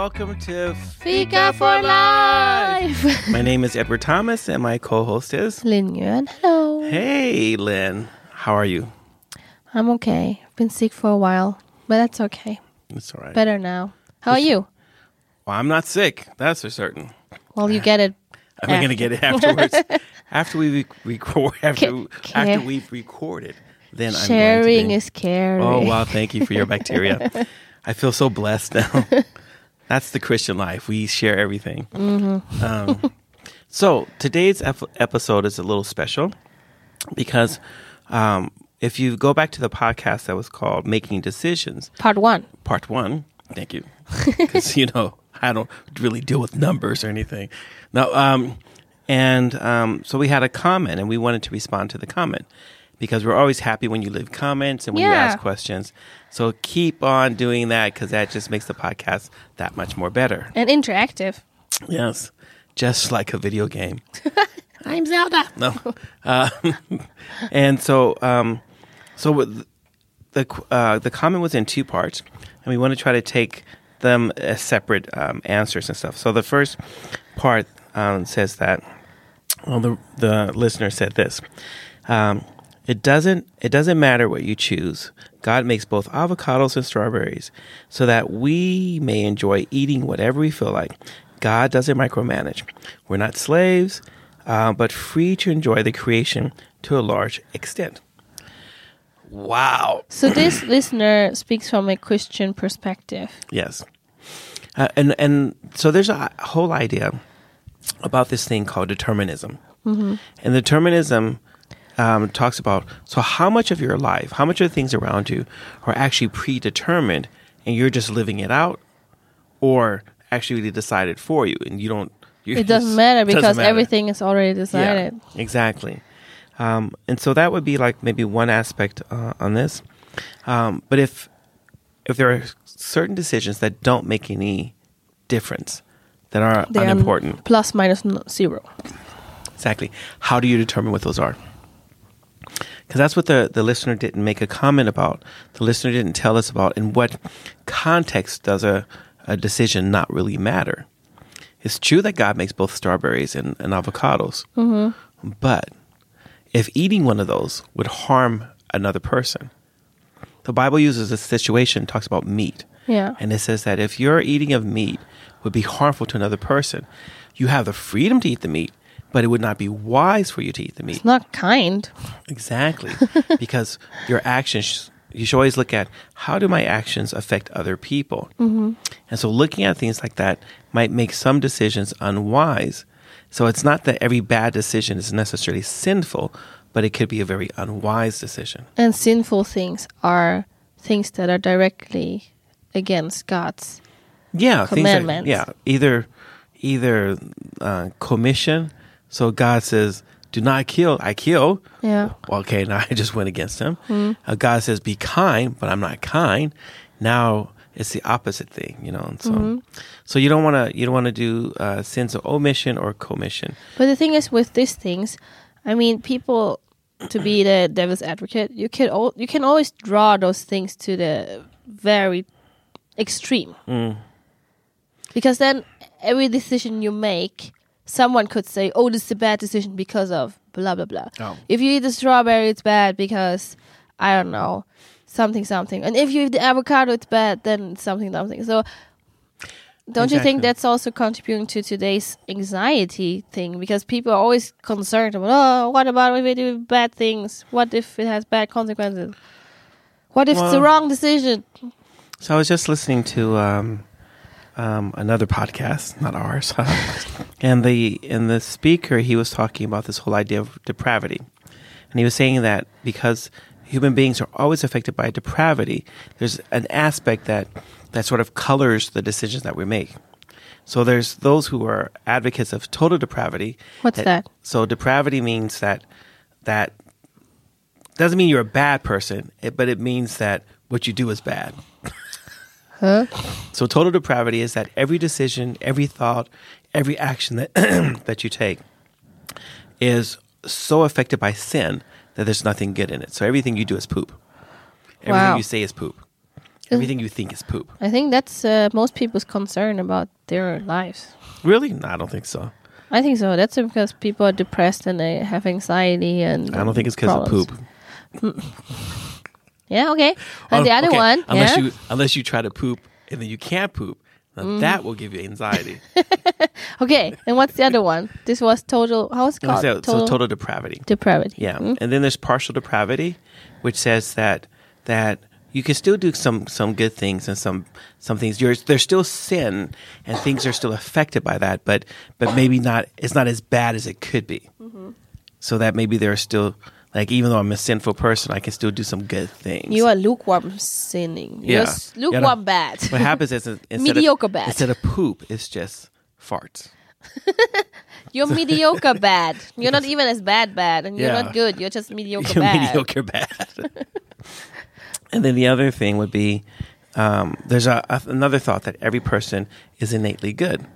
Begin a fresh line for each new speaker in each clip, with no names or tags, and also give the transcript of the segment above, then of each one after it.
welcome to
Fika for life.
My name is Edward Thomas, and my co-host is
Lin Yuan. Hello.
Hey, Lynn. How are you?
I'm okay. I've been sick for a while, but that's okay.
It's all right.
Better now. How are you?
Well, I'm not sick. That's for certain.
Well, you get it.
I'm going to get it afterwards. after we record, after after we've recorded, then I'm
Sharing
going to be,
is caring.
Oh wow! Thank you for your bacteria. I feel so blessed now. That's the Christian life. We share everything.
Mm-hmm.
Um, so today's ep- episode is a little special because um, if you go back to the podcast that was called "Making Decisions,"
Part one.
part one. Thank you, because you know I don't really deal with numbers or anything. No, um, and um, so we had a comment, and we wanted to respond to the comment because we're always happy when you leave comments and when you ask questions. So keep on doing that because that just makes the podcast that much more better.
And interactive.
Yes, just like a video game. I'm Zelda. No, uh, and so um, so with the uh, the comment was in two parts, and we want to try to take them as separate um, answers and stuff. So the first part um, says that well, the the listener said this. Um, it doesn't it doesn't matter what you choose. God makes both avocados and strawberries so that we may enjoy eating whatever we feel like. God doesn't micromanage. We're not slaves, uh, but free to enjoy the creation to a large extent. Wow.
So this listener speaks from a Christian perspective.
Yes. Uh, and and so there's a whole idea about this thing called determinism. And determinism um, talks about so how much of your life, how much of the things around you are actually predetermined and you're just living it out or actually decided for you and you don't. You
It doesn't
just-
matter
doesn't
because
matter.
everything is already decided.
Yeah, exactly. Um, and so that would be like maybe one aspect uh, on this. Um, but if if there are certain decisions that don't make any difference, that are
They
unimportant,
Plus minus zero.
exactly, how do you determine what those are? Because that's what the, the listener didn't make a comment about. The listener didn't tell us about in what context does a, a decision not really matter. It's true that God makes both strawberries and, and avocados, mm-hmm. but if eating one of those would harm another person, the Bible uses a situation, talks about meat.
Yeah.
And it says that if your eating of meat would be harmful to another person, you have the freedom to eat the meat, but it would not be wise for you to eat the meat.
It's not kind.
Exactly. because your actions, you should always look at how do my actions affect other people? Mm-hmm. And so looking at things like that might make some decisions unwise. So it's not that every bad decision is necessarily sinful, but it could be a very unwise decision.
And sinful things are things that are directly against God's.
Yeah, things that-
Commandments.
yeah, either either uh, commission. So God says, "Do not kill." I kill.
Yeah.
Well, okay, now I just went against him. Uh, God says, "Be kind," but I'm not kind. Now it's the opposite thing, you know. And so, so you don't want to you don't want to do uh, sins of omission or commission.
But the thing is, with these things, I mean, people to be the devil's advocate, you can al- you can always draw those things to the very extreme. Because then every decision you make, someone could say, "Oh, this is a bad decision because of blah blah blah."
Oh.
If you eat the strawberry, it's bad because I don't know something something, and if you eat the avocado, it's bad then something something. So. Don't you think that's also contributing to today's anxiety thing? Because people are always concerned about, oh, what about if we do bad things? What if it has bad consequences? What if it's the wrong decision?
So I was just listening to um, um, another podcast, not ours, and the and the speaker he was talking about this whole idea of depravity, and he was saying that because human beings are always affected by depravity, there's an aspect that that sort of colors the decisions that we make. So there's those who are advocates of total depravity.
What's that?
So depravity means that that doesn't mean you're a bad person, it, but it means that what you do is bad.
Huh?
So total depravity is that every decision, every thought, every action that that you take is so affected by sin that there's nothing good in it. So everything you do is poop. Everything
Wow.
you say is poop. Everything you think is poop.
I think that's uh, most people's concern about their lives.
Really? No, I don't think so.
I think so. That's because people are depressed and they have anxiety and.
I don't think it's because of poop.
Yeah. Okay. And the
Oh,
other
okay.
one.
unless
yeah.
you unless you try to poop and then you can't poop,
Mm.
that will give you anxiety.
Okay. And what's the other one? This was total. How was it called?
that? so total depravity.
depravity.
Yeah,
Mm.
and then there's partial depravity, which says that that you can still do some some good things and some some things. You're, there's still sin and things are still affected by that, but but maybe not. It's not as bad as it could be.
Mm-hmm.
So that maybe there are still like even though I'm a sinful person, I can still do some good things.
You are lukewarm sinning. You're
Yeah.
s-
Yeah, no.
lukewarm bad.
what happens is instead
Mediocre
of,
bad.
Instead of poop, it's just farts.
You're mediocre bad. You're not even as bad bad, and you're
Yeah.
not good. You're just mediocre
You're
bad.
mediocre bad. and then the other thing would be um, there's a, a, another thought that every person is innately good.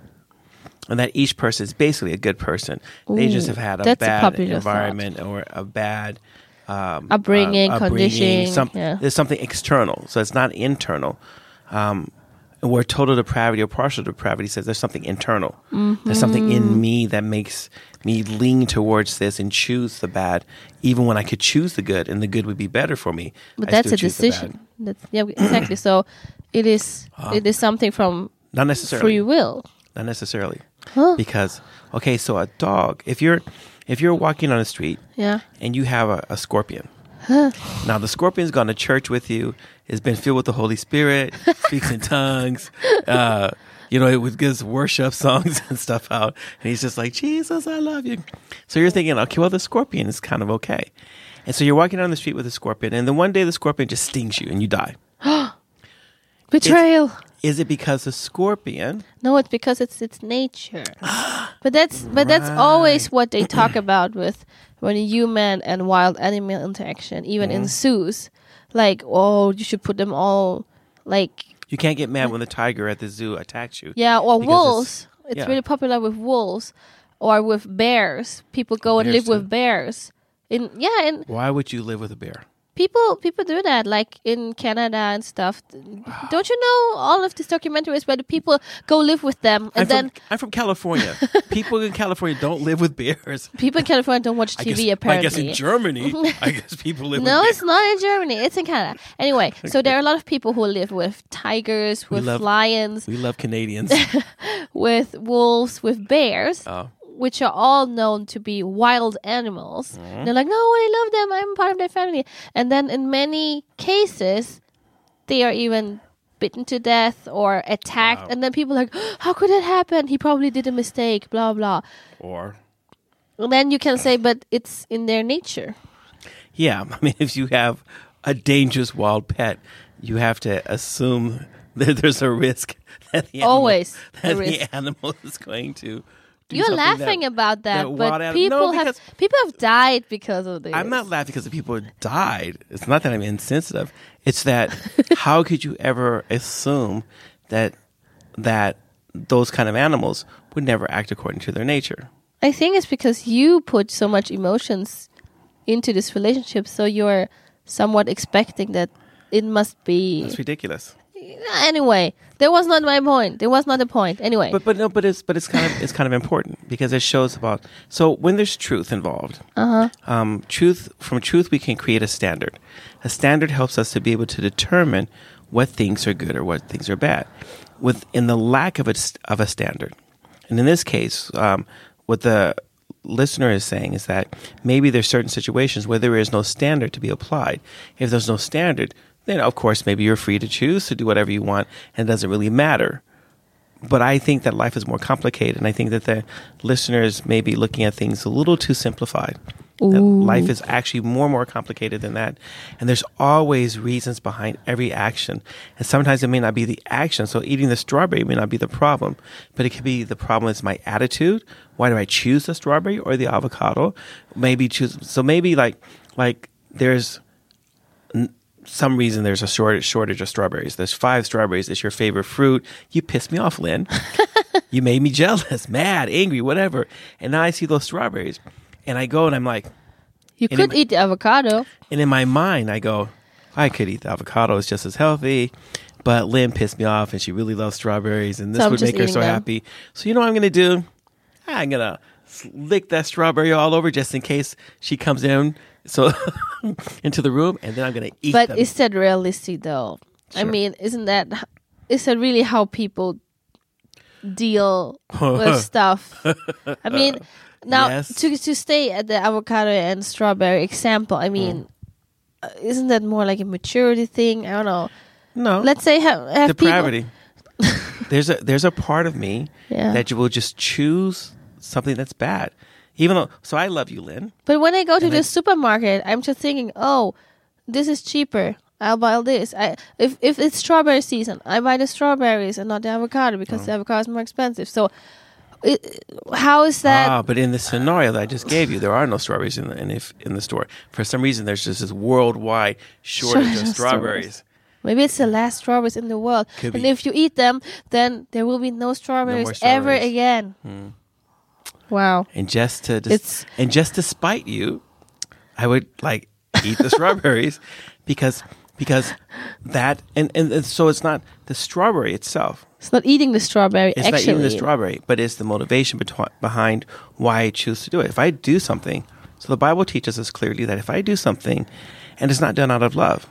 And that each person is basically a good person. they just have had a
a
bad
popular
environment or a bad um,
Upbringing,
uh,
conditioning,
Some,
yeah.
There's something external, so it's not internal. Um, where total depravity or partial depravity says there's something internal. There's something
Mm-hmm.
in me that makes me lean towards this and choose the bad, even when I could choose the good, and the good would be better for me.
But
I
that's a
choose the bad.
decision. That's yeah, exactly. So it is. it is something from
Not necessarily.
free will.
Not necessarily.
Huh?
Because okay, so a dog, if you're if you're walking on the street
Yeah.
and you have a, a scorpion. now the scorpion's gone to church with you, It's been filled with the Holy Spirit, speaks in tongues, uh, you know, it would gives worship songs and stuff out, and he's just like, Jesus, I love you. So you're thinking, okay, well the scorpion is kind of okay. And so you're walking down the street with a scorpion, and then one day the scorpion just stings you and you die.
Betrayal.
Is it because the scorpion
No, it's because it's its nature. but that's but that's always what they talk about with when human and wild animal interaction, even
Mm-hmm.
in zoos. Like, oh, you should put them all like
you can't get mad when the tiger at the zoo attacks you.
yeah, or wolves.
it's-
It's
yeah.
really popular with wolves or with bears. People go and live
too.
with bears. In yeah, and
Why would you live with a bear?
People people do that like in Canada and stuff. Don't you know all of these documentaries where the people go live with them and
I'm,
then
from, I'm from California. People in California don't live with bears.
people in California don't watch
I
TV
apparently I guess in Germany, I guess people live with No,
it's not in Germany. It's in Canada. Anyway, so there are a lot of people who live with tigers, with
love-
lions,
We love Canadians.
with wolves, with bears,
Oh.
Which are all known to be wild animals.
Mm-hmm.
They're like, no, I love them. I'm part of their family. And then in many cases, they are even bitten to death or attacked.
Wow.
And then people are like, how could that happen? He probably did a mistake, blah, blah.
or,
And then you can say, but it's in their nature.
yeah, I mean, if you have a dangerous wild pet, you have to assume that there's a risk that the animal,
Always
that
risk.
the animal is going to.
You're laughing
that,
about that,
that
but people
No,
have people have died because of this.
I'm not laughing because the people died. It's not that I'm insensitive. It's that how could you ever assume that that those kind of animals would never act according to their nature?
I think it's because you put so much emotions into this relationship, so you're somewhat expecting that it must be.
It's ridiculous.
Anyway, that was not my point. It was not the point. Anyway,
But but no, but it's but it's kind of it's kind of important because it shows about so when there's truth involved, um, truth from truth we can create a standard. A standard helps us to be able to determine what things are good or what things are bad. With in the lack of a of a standard, and in this case, um, what the listener is saying is that maybe there's certain situations where there is no standard to be applied. If there's no standard, then of course maybe you're free to choose to do whatever you want, and it doesn't really matter but I think that life is more complicated, and I think that the listeners may be looking at things a little too simplified. That life is actually more and more complicated than that, and there's always reasons behind every action. And sometimes it may not be the action. So eating the strawberry may not be the problem, but it could be the problem is my attitude. Why do I choose the strawberry or the avocado? Maybe choose. So maybe like like there's some reason there's a shortage shortage of strawberries. There's five strawberries. It's your favorite fruit. You pissed me off, Lynn. you made me jealous, mad, angry, whatever. And now I see those strawberries, and I go and I'm like,
you could
it-
eat the avocado.
and in my mind I go, I could eat the avocado; it's just as healthy. But Lynn pissed me off, and she really loves strawberries, and this
So
would make her so
them.
happy. So you know what I'm going to do? I'm to lick that strawberry all over just in case she comes in so into the room, and then I'm to eat
But
them.
is that realistic though? I mean, isn't that is that really how people deal with stuff? I mean, now
Yes.
to to stay at the avocado and strawberry example, I mean, uh, isn't that more like a maturity thing? I don't know.
no,
Let's say have, have people-
depravity. there's a there's a part of me
Yeah.
that you will just choose something that's bad, even though. So I love you, Lynn.
But when I go to
And
the
I-
supermarket, I'm just thinking, oh, this is cheaper. I'll buy this. I if if it's strawberry season, I buy the strawberries and not the avocado because
Oh.
the avocado is more expensive. So, it, how is that?
ah, but in the scenario that I just gave you, there are no strawberries in the in, if, in the store. For some reason, there's just this worldwide shortage
Shortage
of
of
strawberries.
Maybe it's the last strawberries in the world,
Could
and
be.
if you eat them, then there will be no strawberries, ever
strawberries. Hmm.
again. Wow.
And just to just,
It's-
and just to spite you, I would like eat the strawberries because because that and, and and so it's not the strawberry itself.
It's not eating the strawberry.
It's
actually,
not eating the strawberry, but it's the motivation betw- behind why I choose to do it. If I do something, so the Bible teaches us clearly that if I do something and it's not done out of love,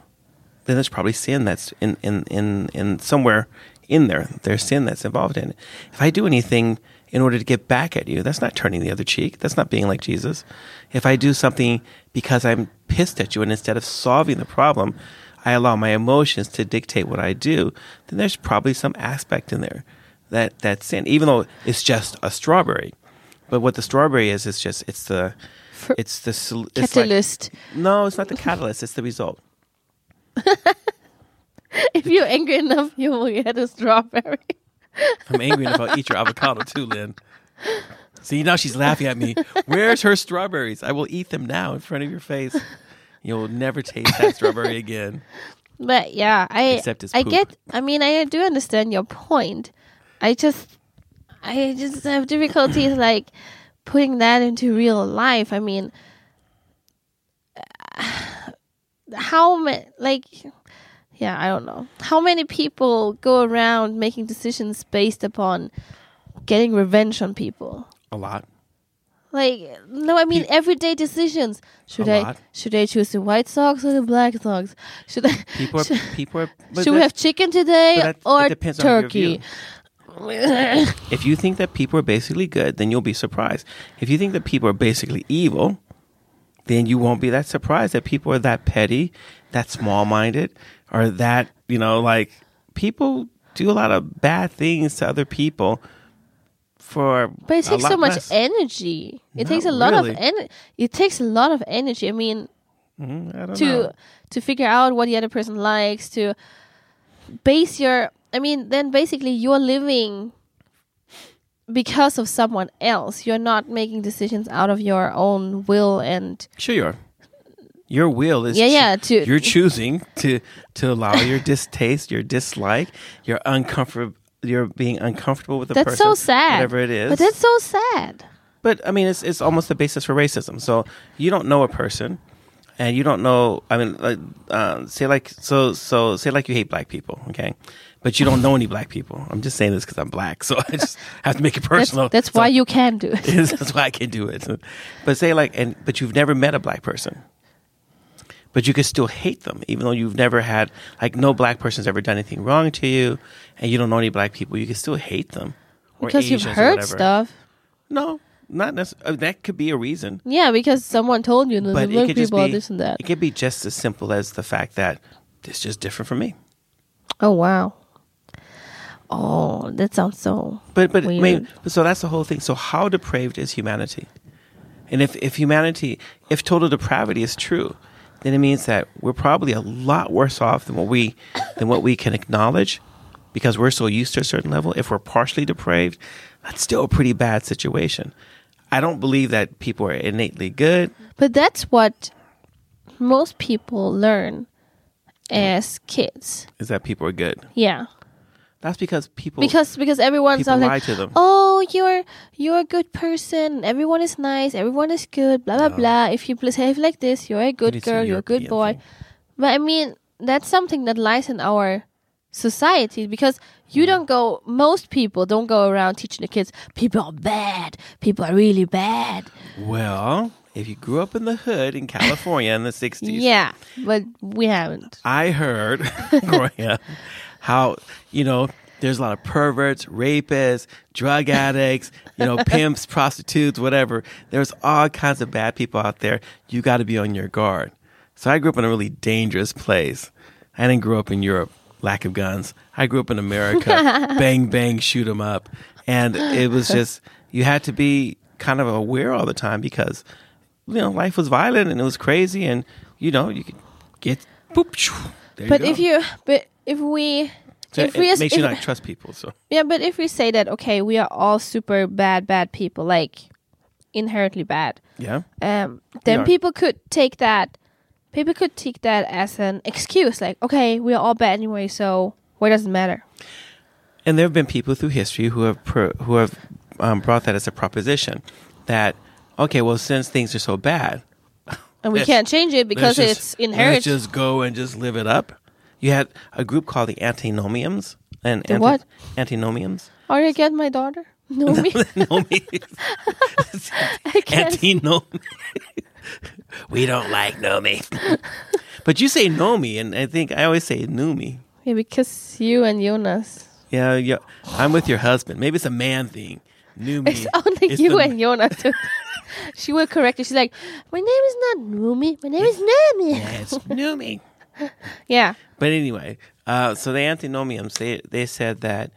then there's probably sin that's in, in, in, in somewhere in there. There's sin that's involved in it. If I do anything in order to get back at you, that's not turning the other cheek. That's not being like Jesus. If I do something because I'm pissed at you and instead of solving the problem, I allow my emotions to dictate what I do, then there's probably some aspect in there that that's sin, even though it's just a strawberry. But what the strawberry is, is just it's the it's the sol- it's like-
catalyst.
no, it's not the catalyst. It's the result.
if you're angry enough, you will get a strawberry.
I'm angry enough. I'll eat your avocado too, Lynn. See, now she's laughing at me. Where's her strawberries? I will eat them now in front of your face. You'll never taste that strawberry again.
But yeah, I
Except
I get. I mean, I do understand your point. I just, I just have difficulties like putting that into real life. I mean, how many like. Yeah, I don't know. How many people go around making decisions based upon getting revenge on people?
A lot.
Like no, I mean
Pe-
everyday decisions. Should
A
I
lot.
should I choose the white socks or the black socks? Should I
People are
should,
people are.
should we have chicken today
that-
or
depends on your
turkey?
If you think that people are basically good, then you'll be surprised. If you think that people are basically evil, then you won't be that surprised that people are that petty, that small minded, or that, you know, like people do a lot of bad things to other people for
but it takes so much
less.
energy. It
Not
takes a lot of
really.
en- It takes a lot of energy. I mean,
Mm, I
to
know.
to figure out what the other person likes to base your i mean then basically you're living because of someone else you're not making decisions out of your own will and
Sure, you are. Your will is
Yeah, yeah, to-
you're choosing to to allow your distaste, your dislike, your uncomfortable, you're being uncomfortable with the
that's
person,
so sad
whatever it is.
but that's so sad
But I mean, it's it's almost the basis for racism. So you don't know a person, and you don't know. I mean, like, uh, say like so so say like you hate black people, okay? But you don't know any black people. I'm just saying this because I'm black, so I just have to make it
that's,
personal.
that's
So-
why you can do it
that's why I can do it. But say like, and but you've never met a black person, but you could still hate them, even though you've never had like no black person's ever done anything wrong to you, and you don't know any black people. You can still hate them
because you've
Asians or
heard stuff
No, not necessarily. Uh, that could be a reason,
yeah because someone told you that
but
the black people are
be
this and that
it could be just as simple as the fact that it's just different from me.
oh wow oh that sounds so
But but I mean, so that's the whole thing. So how depraved is humanity? And if if humanity, if total depravity is true, then it means that we're probably a lot worse off than what we than what we can acknowledge, because we're so used to a certain level. If we're partially depraved, that's still a pretty bad situation. I don't believe that people are innately good.
But that's what most people learn as kids.
Is that people are good?
Yeah.
That's because people
Because because everyone's
people lie
like,
to them.
"Oh, you're you're a good person. Everyone is nice. Everyone is good. Blah blah
No.
blah. If you behave like this, you're a good girl. You're a good boy."
thing.
But I mean, that's something that lies in our society because you don't go most people don't go around teaching the kids people are bad people are really bad
Well, if you grew up in the hood in California in the 60s,
yeah but we haven't
I heard growing up how, you know, there's a lot of perverts, rapists, drug addicts, you know, pimps, prostitutes, whatever. There's all kinds of bad people out there. You got to be on your guard. So I grew up in a really dangerous place. I didn't grow up in Europe, lack of guns. I grew up in America, bang, bang, shoot 'em up. And it was just, you had to be kind of aware all the time because, you know, life was violent and it was crazy and, you know, you could get, boop, shoo, there
but if you but if we
So
if
it
we
makes you not trust people. So
yeah but if we say that okay we are all super bad bad people like inherently bad
yeah,
um, then people could take that people could take that as an excuse like okay we're all bad anyway so what does it matter
and there have been people through history who have pro, who have um, brought that as a proposition that okay, well, since things are so bad,
and we can't change it because
let's
it's inherent
Let's just go and just live it up. You had a group called the antinomians and
The what?
Antinomians.
are you get my daughter no me. I can't
we don't like Nomi. but you say Nomi, and I think I always say Numi.
yeah, because you and Jonas
Yeah, yeah. I'm with your husband. Maybe it's a man thing. Numi.
it's only
is
you
the-
and Jonas she will correct you she's like my name is not Numi my name is Nami
Yeah, it's Numi.
yeah.
But anyway, uh, so the antinomians they they said that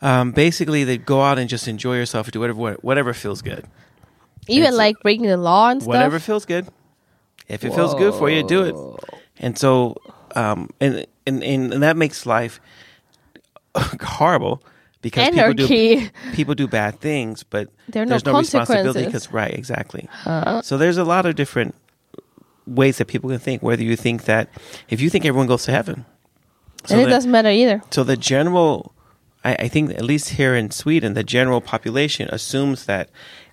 um, basically they go out and just enjoy yourself and do whatever whatever feels good,
even
It's-
like breaking the law and stuff?
whatever feels good. If it feels good for you, do it. And so, um, and, and and that makes life horrible because people do people do bad things, but
There are no
there's no, responsibility because right, exactly. So there's a lot of different ways that people can think. Whether you think that if you think everyone goes to heaven, so
and it doesn't matter either
so the general, I, I think at least here in Sweden, the general population assumes that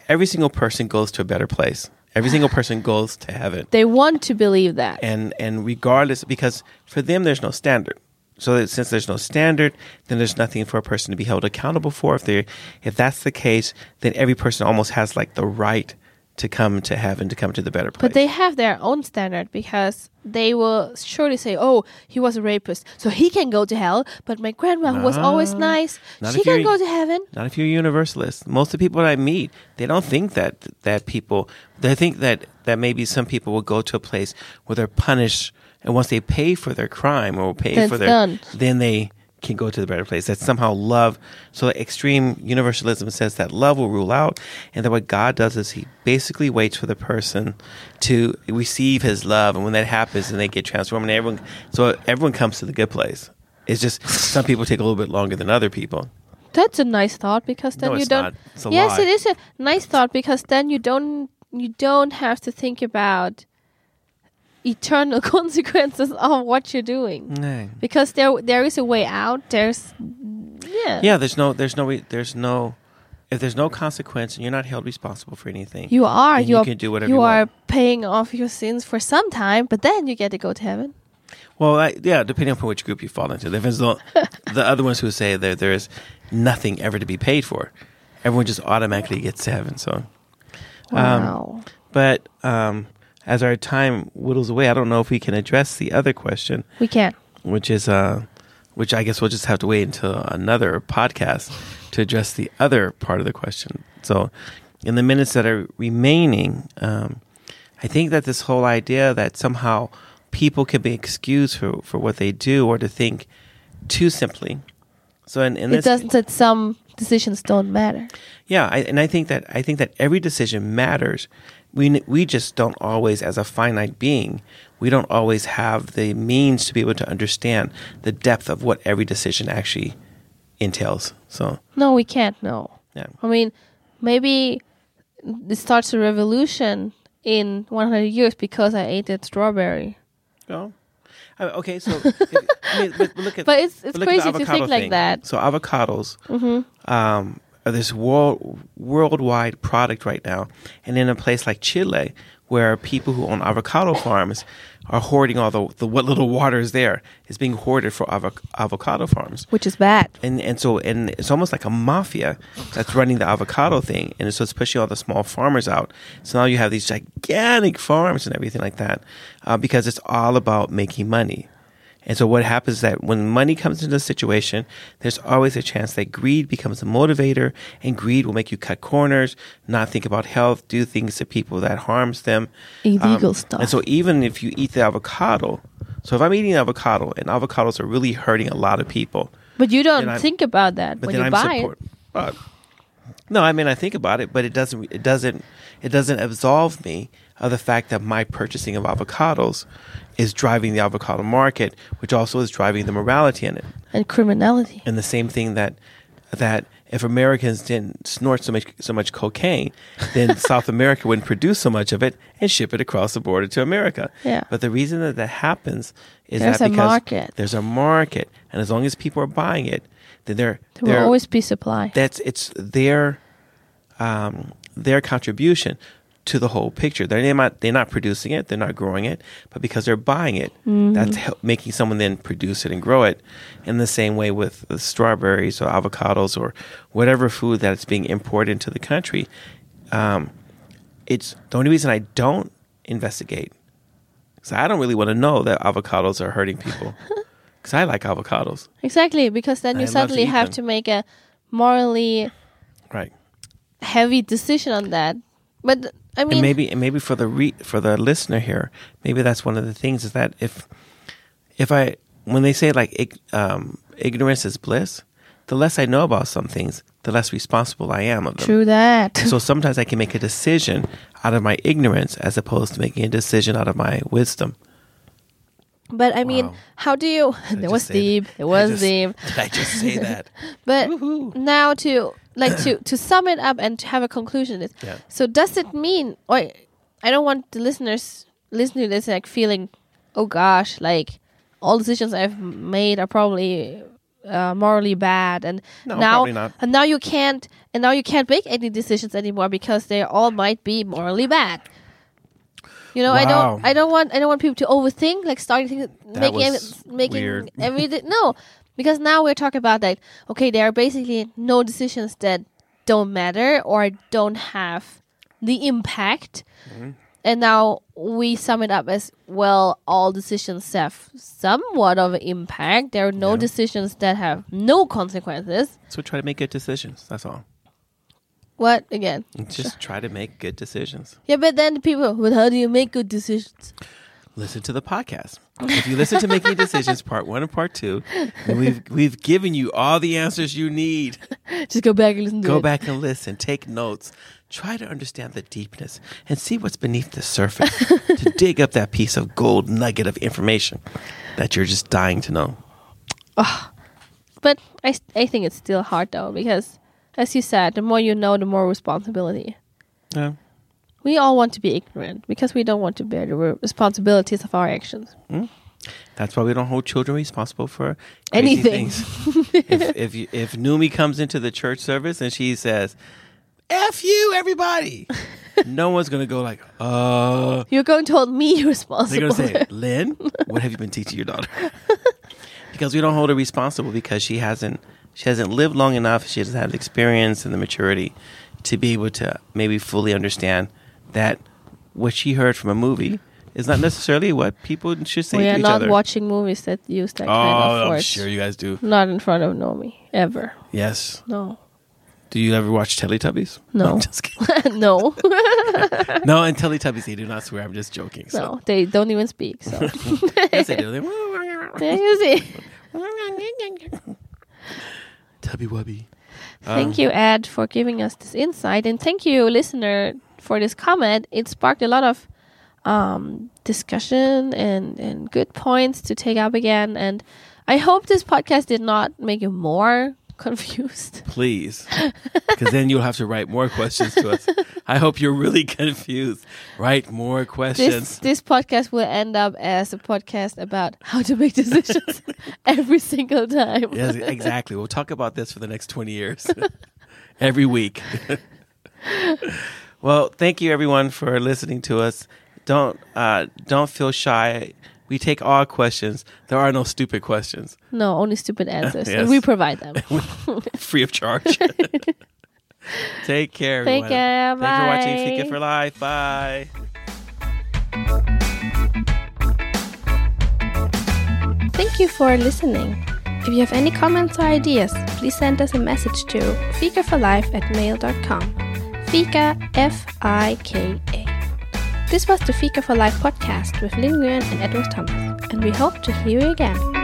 every single person goes to a better place. Every single person goes to heaven,
they want to believe that
and and regardless, because for them there's no standard. So that since there's no standard, then there's nothing for a person to be held accountable for. If they, if that's the case, then every person almost has like the right to come to heaven, to come to the better place.
But they have their own standard because they will surely say, "Oh, he was a rapist, so he can go to hell." But my grandma, who was always nice, she can go to heaven.
Not if you're a universalist. Most of the people that I meet, they don't think that that people. They think that that maybe some people will go to a place where they're punished, and once they pay for their crime or pay for their,
done.
then they can go to the better place. That somehow love. So extreme universalism says that love will rule out, and that what God does is He basically waits for the person to receive His love, and when that happens, then they get transformed, and everyone. So everyone comes to the good place. It's just some people take a little bit longer than other people.
That's a nice thought because then
No,
you don't.
not. It's a
yes,
lie.
it is a nice thought because then you don't you don't have to think about eternal consequences of what you're doing
No.
because there there is a way out. There's yeah
Yeah, there's no, there's no, there's no. If there's no consequence and you're not held responsible for anything,
You are. You,
you
are,
can do whatever
you
you
are paying off your sins for some time, but then you get to go to heaven.
well, I, yeah, depending upon which group you fall into. There's the, the other ones who say that there is nothing ever to be paid for. Everyone just automatically gets to heaven. So, Um,
Wow.
but um, as our time whittles away, I don't know if we can address the other question,
we can't.
which is, uh, which I guess we'll just have to wait until another podcast to address the other part of the question. So, in the minutes that are remaining, um, I think that this whole idea that somehow people can be excused for, for what they do or to think too simply. So, in, in
It
this,
doesn't that some decisions don't matter.
yeah, I, and I think that I think that every decision matters. We we just don't always, as a finite being, we don't always have the means to be able to understand the depth of what every decision actually entails. So
No, we can't. know.
yeah,
I mean, maybe it starts a revolution in 100 years because I ate that strawberry.
well, I- okay. So if- I mean, look at
But it's it's crazy to think like
thing.
that. Mm-hmm.
So avocados um, are this world worldwide product right now, and in a place like Chile, where people who own avocado farms are hoarding all the, the what little water is there is being hoarded for avo- avocado farms.
which is bad.
And and so and it's almost like a mafia that's running the avocado thing, and so it's pushing all the small farmers out. So now you have these gigantic farms and everything like that, uh, because it's all about making money. And so what happens is that when money comes into the situation, there's always a chance that greed becomes a motivator, and greed will make you cut corners, not think about health, do things to people that harms them,
Illegal
Um,
stuff.
And so even if you eat the avocado, so if I'm eating avocado, and avocados are really hurting a lot of people,
But you don't think about that when you
I'm
buy
support. Uh, no, I mean I think about it, but it doesn't. It doesn't. It doesn't absolve me of the fact that my purchasing of avocados is driving the avocado market, which also is driving the morality in it.
and criminality.
And the same thing that that if Americans didn't snort so much so much cocaine, then South America wouldn't produce so much of it and ship it across the border to America.
Yeah.
But the reason that that happens is
There's
that
a
because
market.
there's a market, and as long as people are buying it, then they're
There will always be supply.
that's it's their um, their contribution to the whole picture. They're not they're not producing it, they're not growing it, but because they're buying it, that's help, making someone then produce it and grow it. In the same way with the strawberries or avocados or whatever food that's being imported into the country, um, it's the only reason I don't investigate because I don't really want to know that avocados are hurting people. Because I like avocados,
Exactly, because then you
to
suddenly
eat
have
them.
to make a morally
right?
heavy decision on that. But I mean,
and maybe and maybe for the re- for the listener here, maybe that's one of the things is that if if I when they say like um, ignorance is bliss, the less I know about some things, the less responsible I am of them.
true that.
So sometimes I can make a decision out of my ignorance as opposed to making a decision out of my wisdom.
but I mean,
Wow.
how do you? It was deep. It was deep.
Did I just say that?
But
Woohoo.
now to like to to sum it up and to have a conclusion is
Yeah.
so does it mean or I don't want the listeners listening to this like feeling oh gosh like all decisions I've made are probably uh, morally bad and
No,
now
not.
and now you can't and now you can't make any decisions anymore because they all might be morally bad. You know, I don't, I don't want, I don't want people to overthink, like starting making, every- making everything. No, because now we're talking about that. Okay, there are basically no decisions that don't matter or don't have the impact,
Mm-hmm.
and now we sum it up as well. All decisions have somewhat of an impact. There are no
Yeah.
decisions that have no consequences.
So try to make good decisions. That's all.
What again?
Just try to make good decisions.
Yeah, but then people, but how do you make good decisions?
Listen to the podcast. If you listen to Making Decisions Part One and Part Two, we've we've given you all the answers you need.
Just go back and listen to
Go
it.
back and listen, take notes, try to understand the deepness, and see what's beneath the surface to dig up that piece of gold nugget of information that you're just dying to know.
Oh, But I, I think it's still hard though because, as you said, the more you know, the more responsibility.
Yeah.
We all want to be ignorant because we don't want to bear the responsibilities of our actions.
That's why we don't hold children responsible for
Anything.
if if you, if Numi comes into the church service and she says, "F you, everybody," no one's gonna go like, "Uh."
You're going to hold me responsible.
They're gonna say, "Lynn, what have you been teaching your daughter?" because we don't hold her responsible because she hasn't she hasn't lived long enough. She doesn't have the experience and the maturity to be able to maybe fully understand that what she heard from a movie is not necessarily what people should say
we
to
are
each
not
other.
watching movies that use that
oh,
kind of
oh,
I'm
sure you guys do.
Not in front of Nomi ever.
Yes.
No,
Do you ever watch Teletubbies?
No.
I'm just kidding.
no,
no, in Teletubbies they do not swear. I'm just joking. So.
no. They don't even speak. So
Yes, they do. They-
there you see.
Tubby Wubby.
Thank uh, you, Ed, for giving us this insight, and thank you, listener, for this comment. It sparked a lot of um, discussion and and good points to take up again. And I hope this podcast did not make you more confused.
Please. Because then you'll have to write more questions to us. I hope you're really confused. Write more
This
questions.
this podcast will end up as a podcast about how to make decisions every single time.
yes, exactly. We'll talk about this for the next 20 years. Every week. Well, thank you everyone for listening to us. Don't uh, don't feel shy. We take all questions. There are no stupid questions.
No, only stupid answers.
Yes.
And we provide them.
Free of charge. take care.
Take
everyone.
care.
Thanks for watching
Bye.
Fika for Life. Bye.
Thank you for listening. If you have any comments or ideas, please send us a message to fikaforlife at mail.com. Fika, F I K A. This was the Fika for Life podcast with Lin Nguyen and Edward Thomas, and we hope to hear you again.